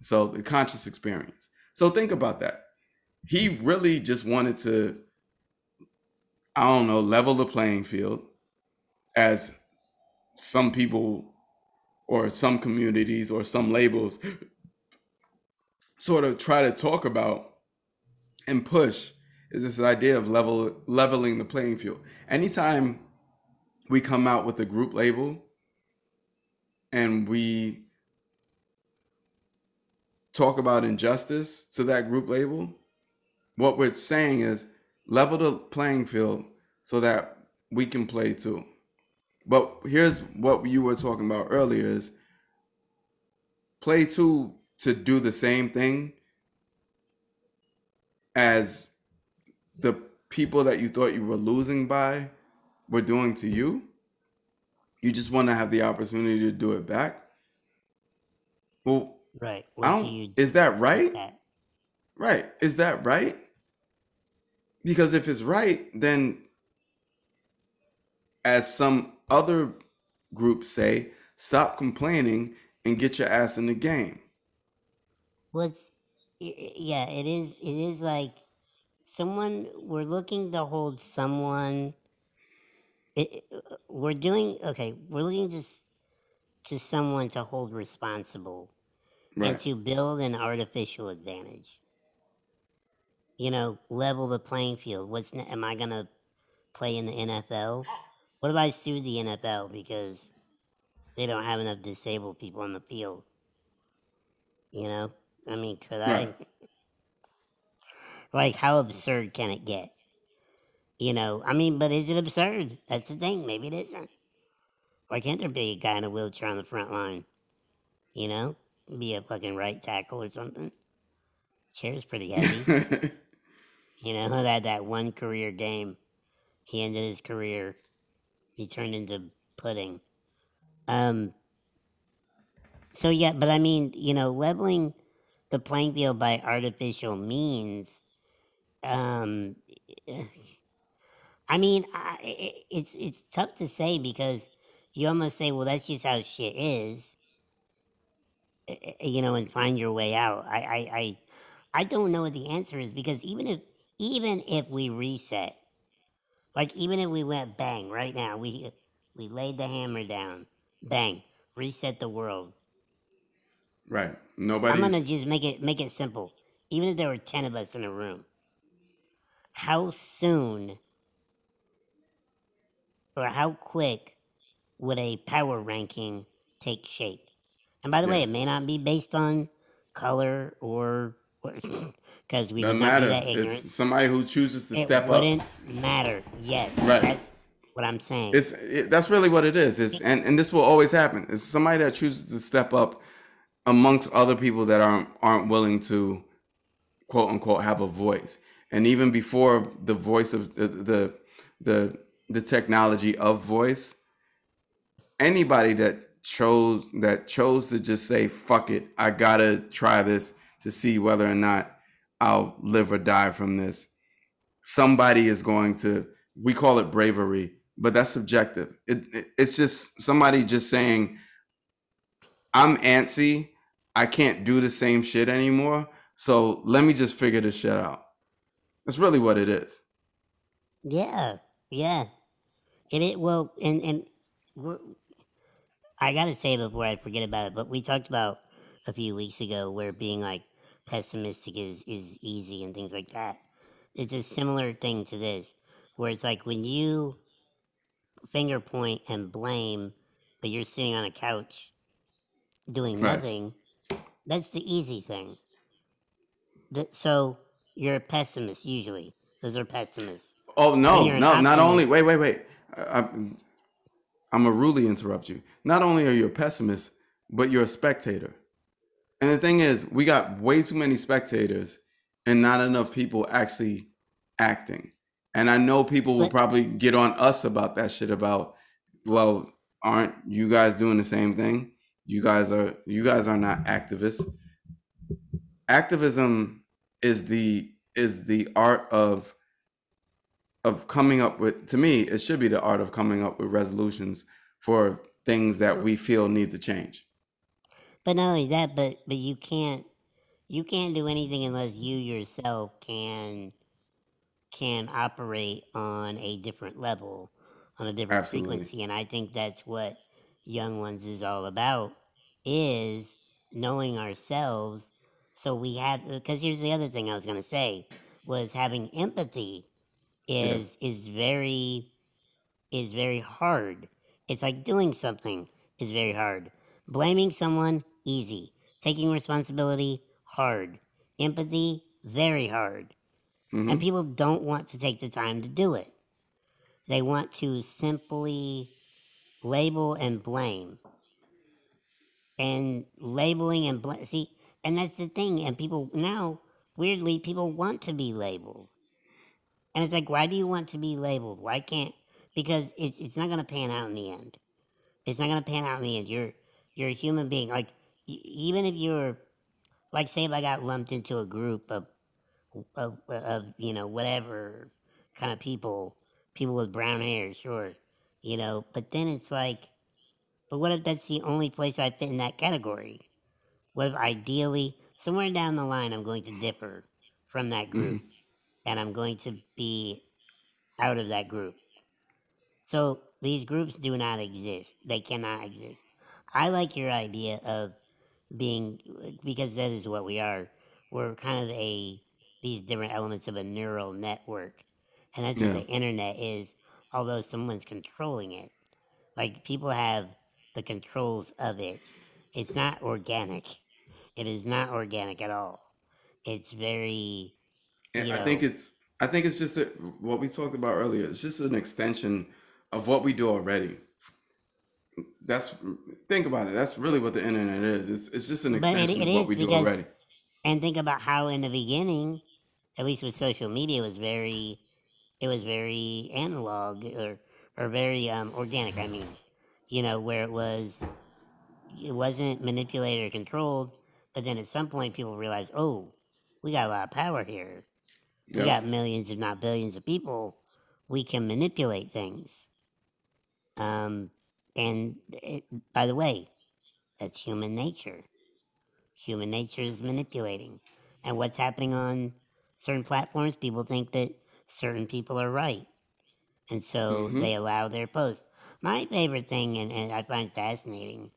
Speaker 1: So the conscious experience. So think about that. He really just wanted to, I don't know, level the playing field as some people or some communities or some labels sort of try to talk about and push is this idea of level leveling the playing field. Anytime we come out with a group label and we talk about injustice to that group label, what we're saying is level the playing field so that we can play too. But here's what you were talking about earlier is play two to do the same thing as the people that you thought you were losing by were doing to you. You just want to have the opportunity to do it back. Well,
Speaker 2: Right.
Speaker 1: I
Speaker 2: What do
Speaker 1: don't.
Speaker 2: you do
Speaker 1: Is that right?
Speaker 2: that?
Speaker 1: Right. Is that right? Because if it's right, then as some other groups say, stop complaining and get your ass in the game.
Speaker 2: Well, it's, y- y- yeah, it is. It is like someone. We're looking to hold someone. It, it- we're doing okay. We're looking to s- to someone to hold responsible and to build an artificial advantage. You know, level the playing field. What's ne- am I gonna play in the NFL? What if I sue the NFL because they don't have enough disabled people on the field? You know, I mean, could
Speaker 1: Right.
Speaker 2: I? <laughs> Like, how absurd can it get? You know, I mean, but is it absurd? That's the thing. Maybe it isn't. Why can't there be a guy in a wheelchair on the front line? You know, be a fucking right tackle or something. Chair's pretty <laughs> heavy. you know, <laughs> that that one career game, he ended his career. He turned into pudding. Um. So yeah, but I mean, you know, leveling the playing field by artificial means. Um. I mean, I, i- it's it's tough to say because you almost say, well, that's just how shit is, you know, and find your way out. I, I, I, I don't know what the answer is because even if even if we reset, like even if we went bang right now, we we laid the hammer down, bang, reset the world.
Speaker 1: right. Nobody.
Speaker 2: I'm gonna just make it make it simple. Even if there were ten of us in a room, how soon or how quick would a power ranking take shape? And by the way, it may not be based on color or because <laughs> we
Speaker 1: Doesn't matter. It's somebody who chooses to
Speaker 2: It
Speaker 1: step up.
Speaker 2: It wouldn't matter. Yes,
Speaker 1: Right.
Speaker 2: that's what I'm saying.
Speaker 1: It's it, that's really what it is. It's and, and this will always happen. It's somebody that chooses to step up amongst other people that aren't aren't willing to quote unquote have a voice. And even before the voice of the the the, the technology of voice, anybody that chose that chose to just say fuck it, I gotta try this to see whether or not I'll live or die from this. Somebody is going to we call it bravery, but that's subjective. It, it it's just somebody just saying I'm antsy. I can't do the same shit anymore. So let me just figure this shit out. That's really what it is.
Speaker 2: yeah, yeah. And it well, and and I gotta say before I forget about it, but we talked about a few weeks ago where being like pessimistic is is easy and things like that. It's a similar thing to this, where it's like when you finger point and blame, but you're sitting on a couch doing
Speaker 1: Right.
Speaker 2: nothing. That's the easy thing. Th- so you're a pessimist usually. Those are pessimists.
Speaker 1: Oh no, no, not only wait, wait, wait. Uh, I, I'm going to really interrupt you. Not only are you a pessimist, but you're a spectator. And the thing is, we got way too many spectators and not enough people actually acting. And I know people will probably get on us about that shit about, well, aren't you guys doing the same thing? You guys are you guys are not activists. Activism is the is the art of of coming up with to me it should be the art of coming up with resolutions for things that we feel need to change.
Speaker 2: but not only that, but but you can't you can't do anything unless you yourself can can operate on a different level, on a different
Speaker 1: Absolutely.
Speaker 2: frequency, and I think that's what Jungins is all about is knowing ourselves. So we have because here's the other thing I was gonna say was having empathy
Speaker 1: Yeah.
Speaker 2: is is very is very hard. It's like doing something is very hard. Blaming someone easy. Taking responsibility hard. Empathy very hard. And
Speaker 1: hmm
Speaker 2: people don't want to take the time to do it. They want to simply label and blame. And labeling and bl- see, and that's the thing. And people now, weirdly, people want to be labeled. And it's like, why do you want to be labeled? Why can't? Because it's it's not gonna pan out in the end. It's not gonna pan out in the end. You're you're a human being. Like y- even if you're like, say, if I got lumped into a group of of, of you know whatever kind of people, people with brown hair, sure, you know. But then it's like, but what if that's the only place I fit in that category? What if ideally, somewhere down the line, I'm going to differ from that
Speaker 1: hmm
Speaker 2: group, and I'm going to be out of that group. So these groups do not exist. They cannot exist. I like your idea of being because that is what we are. We're kind of a these different elements of a neural network. And that's what the internet is, although someone's controlling it. Like people have the controls of it. It's not organic. It is not organic at all. It's very,
Speaker 1: And I think it's I think it's just that what we talked about earlier. It's just an extension of what we do already. That's think about it. That's really what the internet is. It's it's just an
Speaker 2: but it,
Speaker 1: extension
Speaker 2: it
Speaker 1: of what
Speaker 2: is
Speaker 1: we do
Speaker 2: because,
Speaker 1: already.
Speaker 2: and think about how in the beginning, at least with social media, it was very, it was very analog or, or very um, organic. I mean, you know, where it was, it wasn't manipulated or controlled. But then at some point, people realized, oh, we got a lot of power here. We got millions, if not billions, of people. We can manipulate things. Um, and it, by the way, that's human nature. Human nature is manipulating. And what's happening on certain platforms, people think that certain people are right. And so
Speaker 1: hmm
Speaker 2: they allow their posts. My favorite thing, and, and I find fascinating,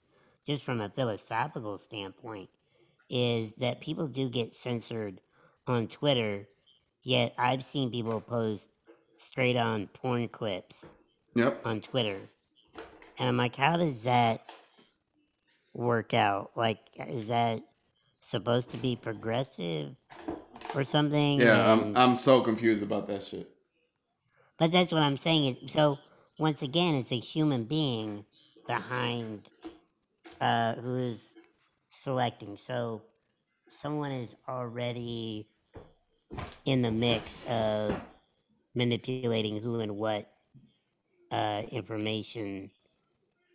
Speaker 2: just from a philosophical standpoint, is that people do get censored on Twitter, yet I've seen people post straight on porn clips
Speaker 1: Yep.
Speaker 2: on Twitter. And I'm like, how does that work out? Like, is that supposed to be progressive or something?
Speaker 1: Yeah, I'm I'm so confused about that shit.
Speaker 2: but that's what I'm saying. Is so once again, it's a human being behind uh, who is selecting. So someone is already in the mix of manipulating who and what uh, information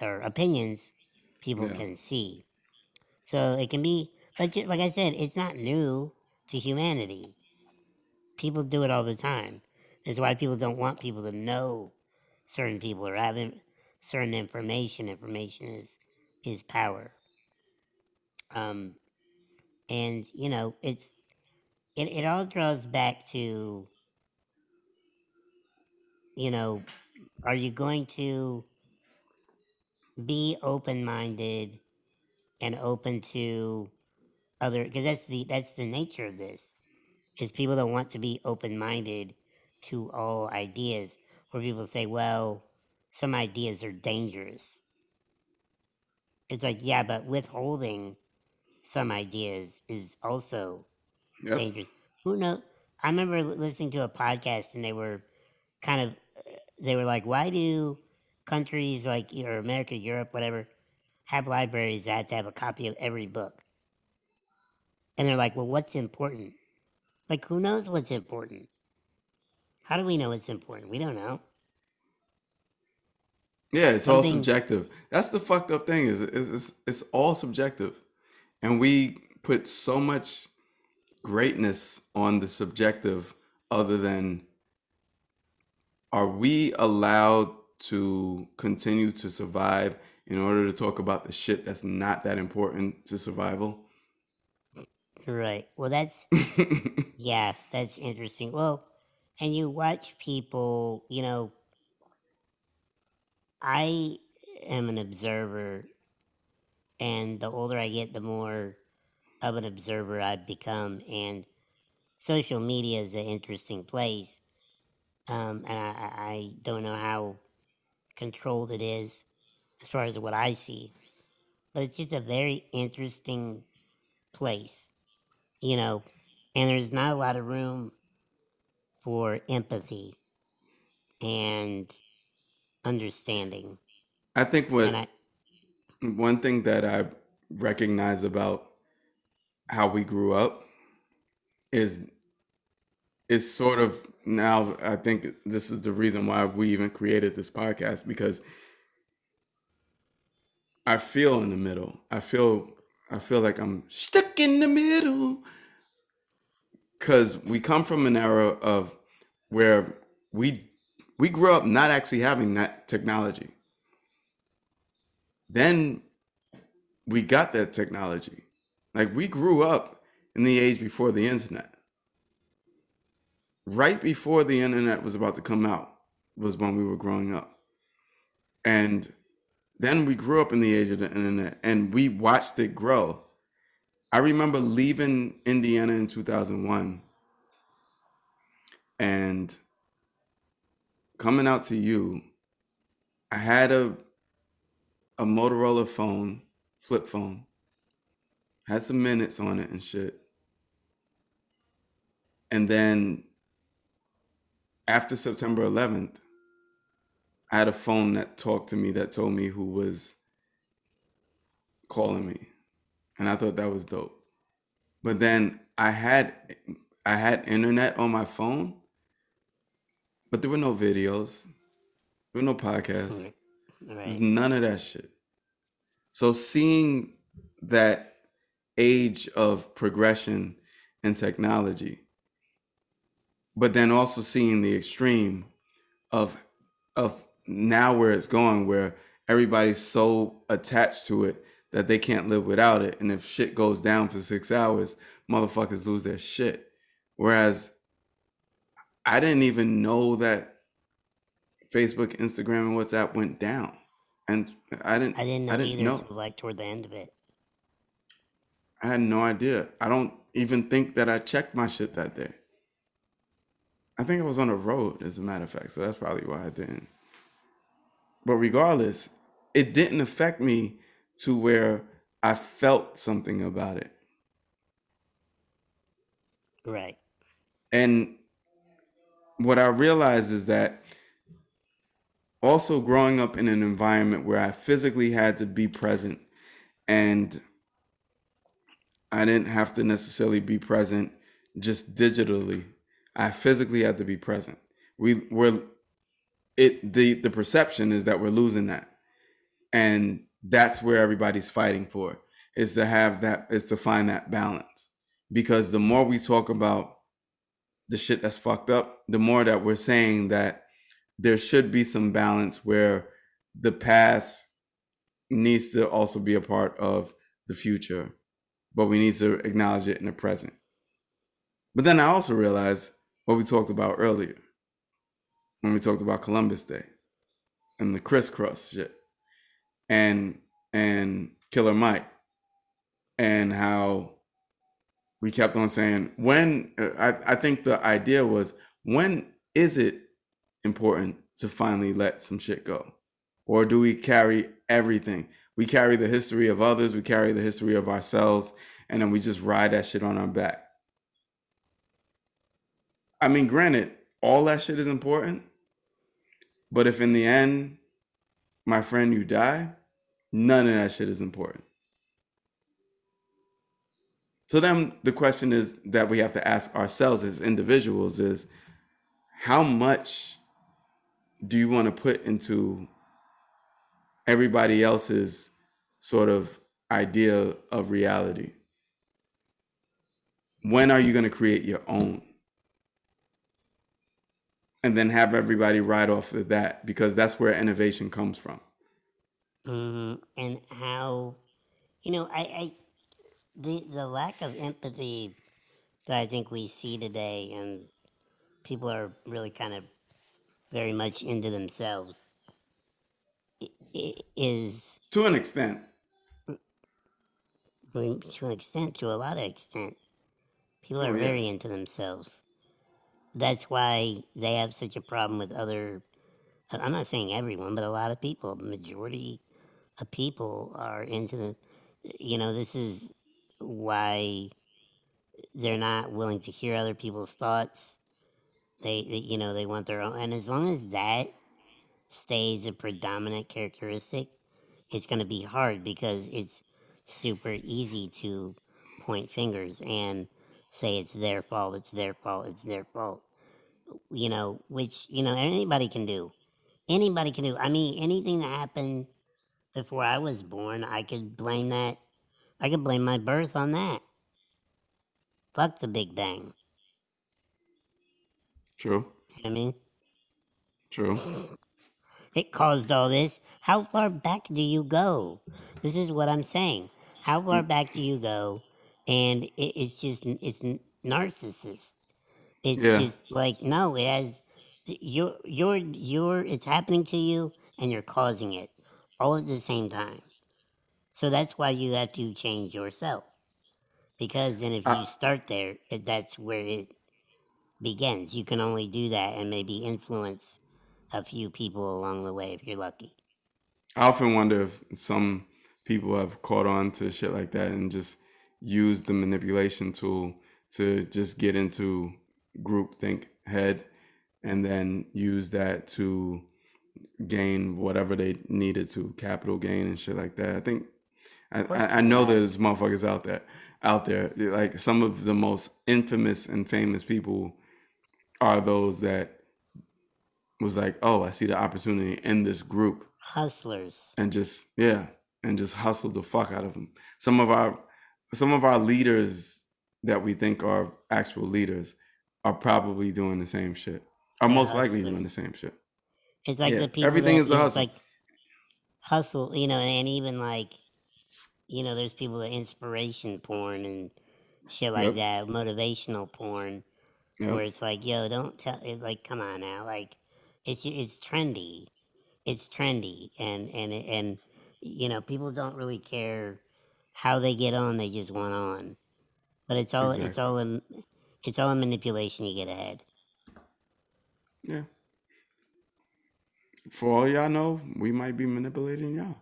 Speaker 2: or opinions people
Speaker 1: Yeah.
Speaker 2: can see. So it can be, but ju- like I said, it's not new to humanity. People do it all the time. That's why people don't want people to know certain people or have in- certain information. Information is is power. Um, and you know, it's it, it all draws back to you know, are you going to be open minded and open to other because that's the that's the nature of this is people don't want to be open minded to all ideas where people say well some ideas are dangerous. It's like yeah but withholding some ideas is also
Speaker 1: Yep.
Speaker 2: dangerous who knows i remember li- listening to a podcast and they were kind of they were like why do countries like or america europe whatever have libraries that have to have a copy of every book and they're like well what's important Like, who knows what's important? How do we know it's important? We don't know.
Speaker 1: Yeah, it's all
Speaker 2: Something,
Speaker 1: subjective. That's the fucked up thing is it's, it's it's all subjective, and we put so much greatness on the subjective. Other than, are we allowed to continue to survive in order to talk about the shit that's not that important to survival?
Speaker 2: right. Well, that's, <laughs> yeah, that's interesting. Well, and you watch people, you know, I am an observer, and the older I get, the more of an observer I've become. And social media is an interesting place. Um, and I, I don't know how controlled it is as far as what I see, but it's just a very interesting place, you know, and there's not a lot of room for empathy and understanding.
Speaker 1: I think what
Speaker 2: I,
Speaker 1: one thing that I recognize about how we grew up is is sort of now I think this is the reason why we even created this podcast because I feel in the middle. I feel I feel like I'm stuck in the middle cuz we come from an era of where we we grew up not actually having that technology. Then we got that technology. Like we grew up in the age before the internet. Right before the internet was about to come out was when we were growing up. And then we grew up in the age of the internet and we watched it grow. I remember leaving Indiana in 2001 and coming out to you. I had a a Motorola phone, flip phone, had some minutes on it and shit. And then after September 11th, I had a phone that talked to me that told me who was calling me. And I thought that was dope. But then I had I had internet on my phone, but there were no videos. There were no podcasts.
Speaker 2: right,
Speaker 1: There's none of that shit. So seeing that age of progression and technology, but then also seeing the extreme of of now where it's going, where everybody's so attached to it that they can't live without it, and if shit goes down for six hours, motherfuckers lose their shit. Whereas I didn't even know that Facebook, Instagram, and WhatsApp went down, and I didn't.
Speaker 2: I didn't
Speaker 1: I
Speaker 2: know
Speaker 1: didn't
Speaker 2: either
Speaker 1: know.
Speaker 2: until like toward the end of it.
Speaker 1: I had no idea. I don't even think that I checked my shit that day. I think I was on the road, as a matter of fact, so that's probably why I didn't. But regardless, it didn't affect me to where I felt something about it.
Speaker 2: Right.
Speaker 1: And what I realized is that also growing up in an environment where I physically had to be present and I didn't have to necessarily be present just digitally. I physically had to be present. We were it the the perception is that we're losing that. And that's where everybody's fighting for is to have that is to find that balance. Because the more we talk about the shit that's fucked up, the more that we're saying that there should be some balance where the past needs to also be a part of the future, but we need to acknowledge it in the present. But then I also realized what we talked about earlier when we talked about Columbus Day and the Chris Cross shit and and Killer Mike and how we kept on saying when uh, I, I think the idea was when is it important to finally let some shit go or do we carry everything we carry the history of others we carry the history of ourselves and then we just ride that shit on our back. I mean granted all that shit is important but if in the end my friend you die none of that shit is important. So then the question is that we have to ask ourselves as individuals is how much do you want to put into everybody else's sort of idea of reality? When are you going to create your own? And then have everybody ride off of that because that's where innovation comes from.
Speaker 2: hmm And how, you know, I, I the the lack of empathy that I think we see today, and people are really kind of very much into themselves, is
Speaker 1: To an extent.
Speaker 2: To an extent, to a lot of extent, people
Speaker 1: Oh
Speaker 2: are
Speaker 1: yeah.
Speaker 2: very into themselves. That's why they have such a problem with other. I'm not saying everyone, but a lot of people, the majority of people are into the. You know, this is why they're not willing to hear other people's thoughts. They, they, you know, they want their own. And as long as that stays a predominant characteristic, it's going to be hard because it's super easy to point fingers and say it's their fault, it's their fault, it's their fault. You know, which, you know, anybody can do. Anybody can do. I mean, anything that happened before I was born, I could blame that. I could blame my birth on that. Fuck the Big Bang.
Speaker 1: True.
Speaker 2: You know what I mean?
Speaker 1: True. <laughs>
Speaker 2: It caused all this. How far back do you go? This is what I'm saying. How far mm. back do you go? And it, it's just it's narcissist. It's
Speaker 1: Yeah.
Speaker 2: just like no, it has you're you're you're it's happening to you and you're causing it all at the same time. So that's why you have to change yourself. Because then if
Speaker 1: I,
Speaker 2: you start there, that's where it begins. You can only do that and maybe influence a few people along the way if you're lucky.
Speaker 1: I often wonder if some people have caught on to shit like that and just used the manipulation tool to just get into groupthink head and then use that to gain whatever they needed to capital gain and shit like that. I think I, I I know there's motherfuckers out there out there like some of the most infamous and famous people are those that was like, oh, I see the opportunity in this group.
Speaker 2: Hustlers.
Speaker 1: and just yeah and just hustle the fuck out of them some of our some of our leaders that we think are actual leaders are probably doing the same shit. Are
Speaker 2: They're
Speaker 1: most likely doing the same shit.
Speaker 2: It's like
Speaker 1: yeah
Speaker 2: the people
Speaker 1: everything is a hustle.
Speaker 2: like hustle, you know, and even like you know, there's people that inspiration porn and shit like
Speaker 1: yep.
Speaker 2: that, motivational porn, where it's like, yo, don't tell, it, like, come on now, like, it's it's trendy, it's trendy, and and and you know, people don't really care how they get on; they just want on. But it's all it's all in it's all a manipulation to get ahead.
Speaker 1: yeah. For all y'all know we might be manipulating y'all.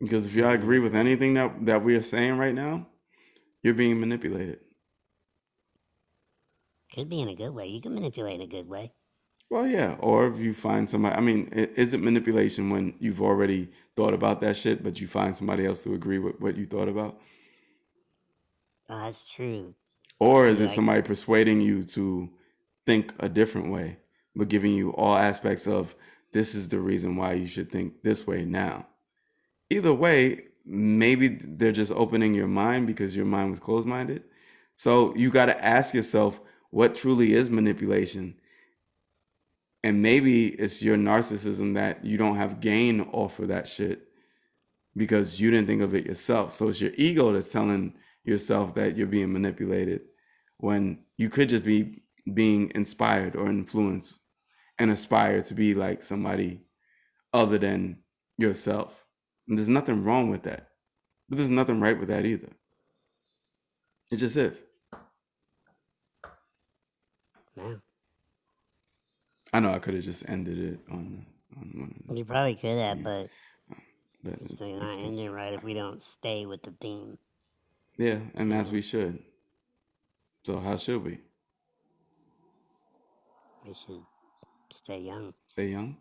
Speaker 1: Because if y'all agree with anything that that we are saying right now you're being manipulated
Speaker 2: Could be in a good way. You can manipulate in a good way.
Speaker 1: Well, yeah. Or if you find somebody, I mean, is it manipulation when you've already thought about that shit, but you find somebody else to agree with what you thought about?
Speaker 2: Oh, that's true.
Speaker 1: Or is it
Speaker 2: like,
Speaker 1: somebody persuading you to think a different way, but giving you all aspects of this is the reason why you should think this way now? Either way, maybe they're just opening your mind because your mind was closed minded. So you got to ask yourself what truly is manipulation and maybe it's your narcissism that you don't have gain off of that shit because you didn't think of it yourself. So it's your ego that's telling yourself that you're being manipulated when you could just be being inspired or influenced and aspire to be like somebody other than yourself. And there's nothing wrong with that. But there's nothing right with that either. It just is.
Speaker 2: No.
Speaker 1: I know I could have just ended it on on one of
Speaker 2: You probably could have,
Speaker 1: yeah,
Speaker 2: but
Speaker 1: but
Speaker 2: it's
Speaker 1: it's
Speaker 2: like
Speaker 1: it's
Speaker 2: not ending right if we don't stay with the theme.
Speaker 1: yeah, and as we should. So how should we
Speaker 2: we should stay young.
Speaker 1: stay young?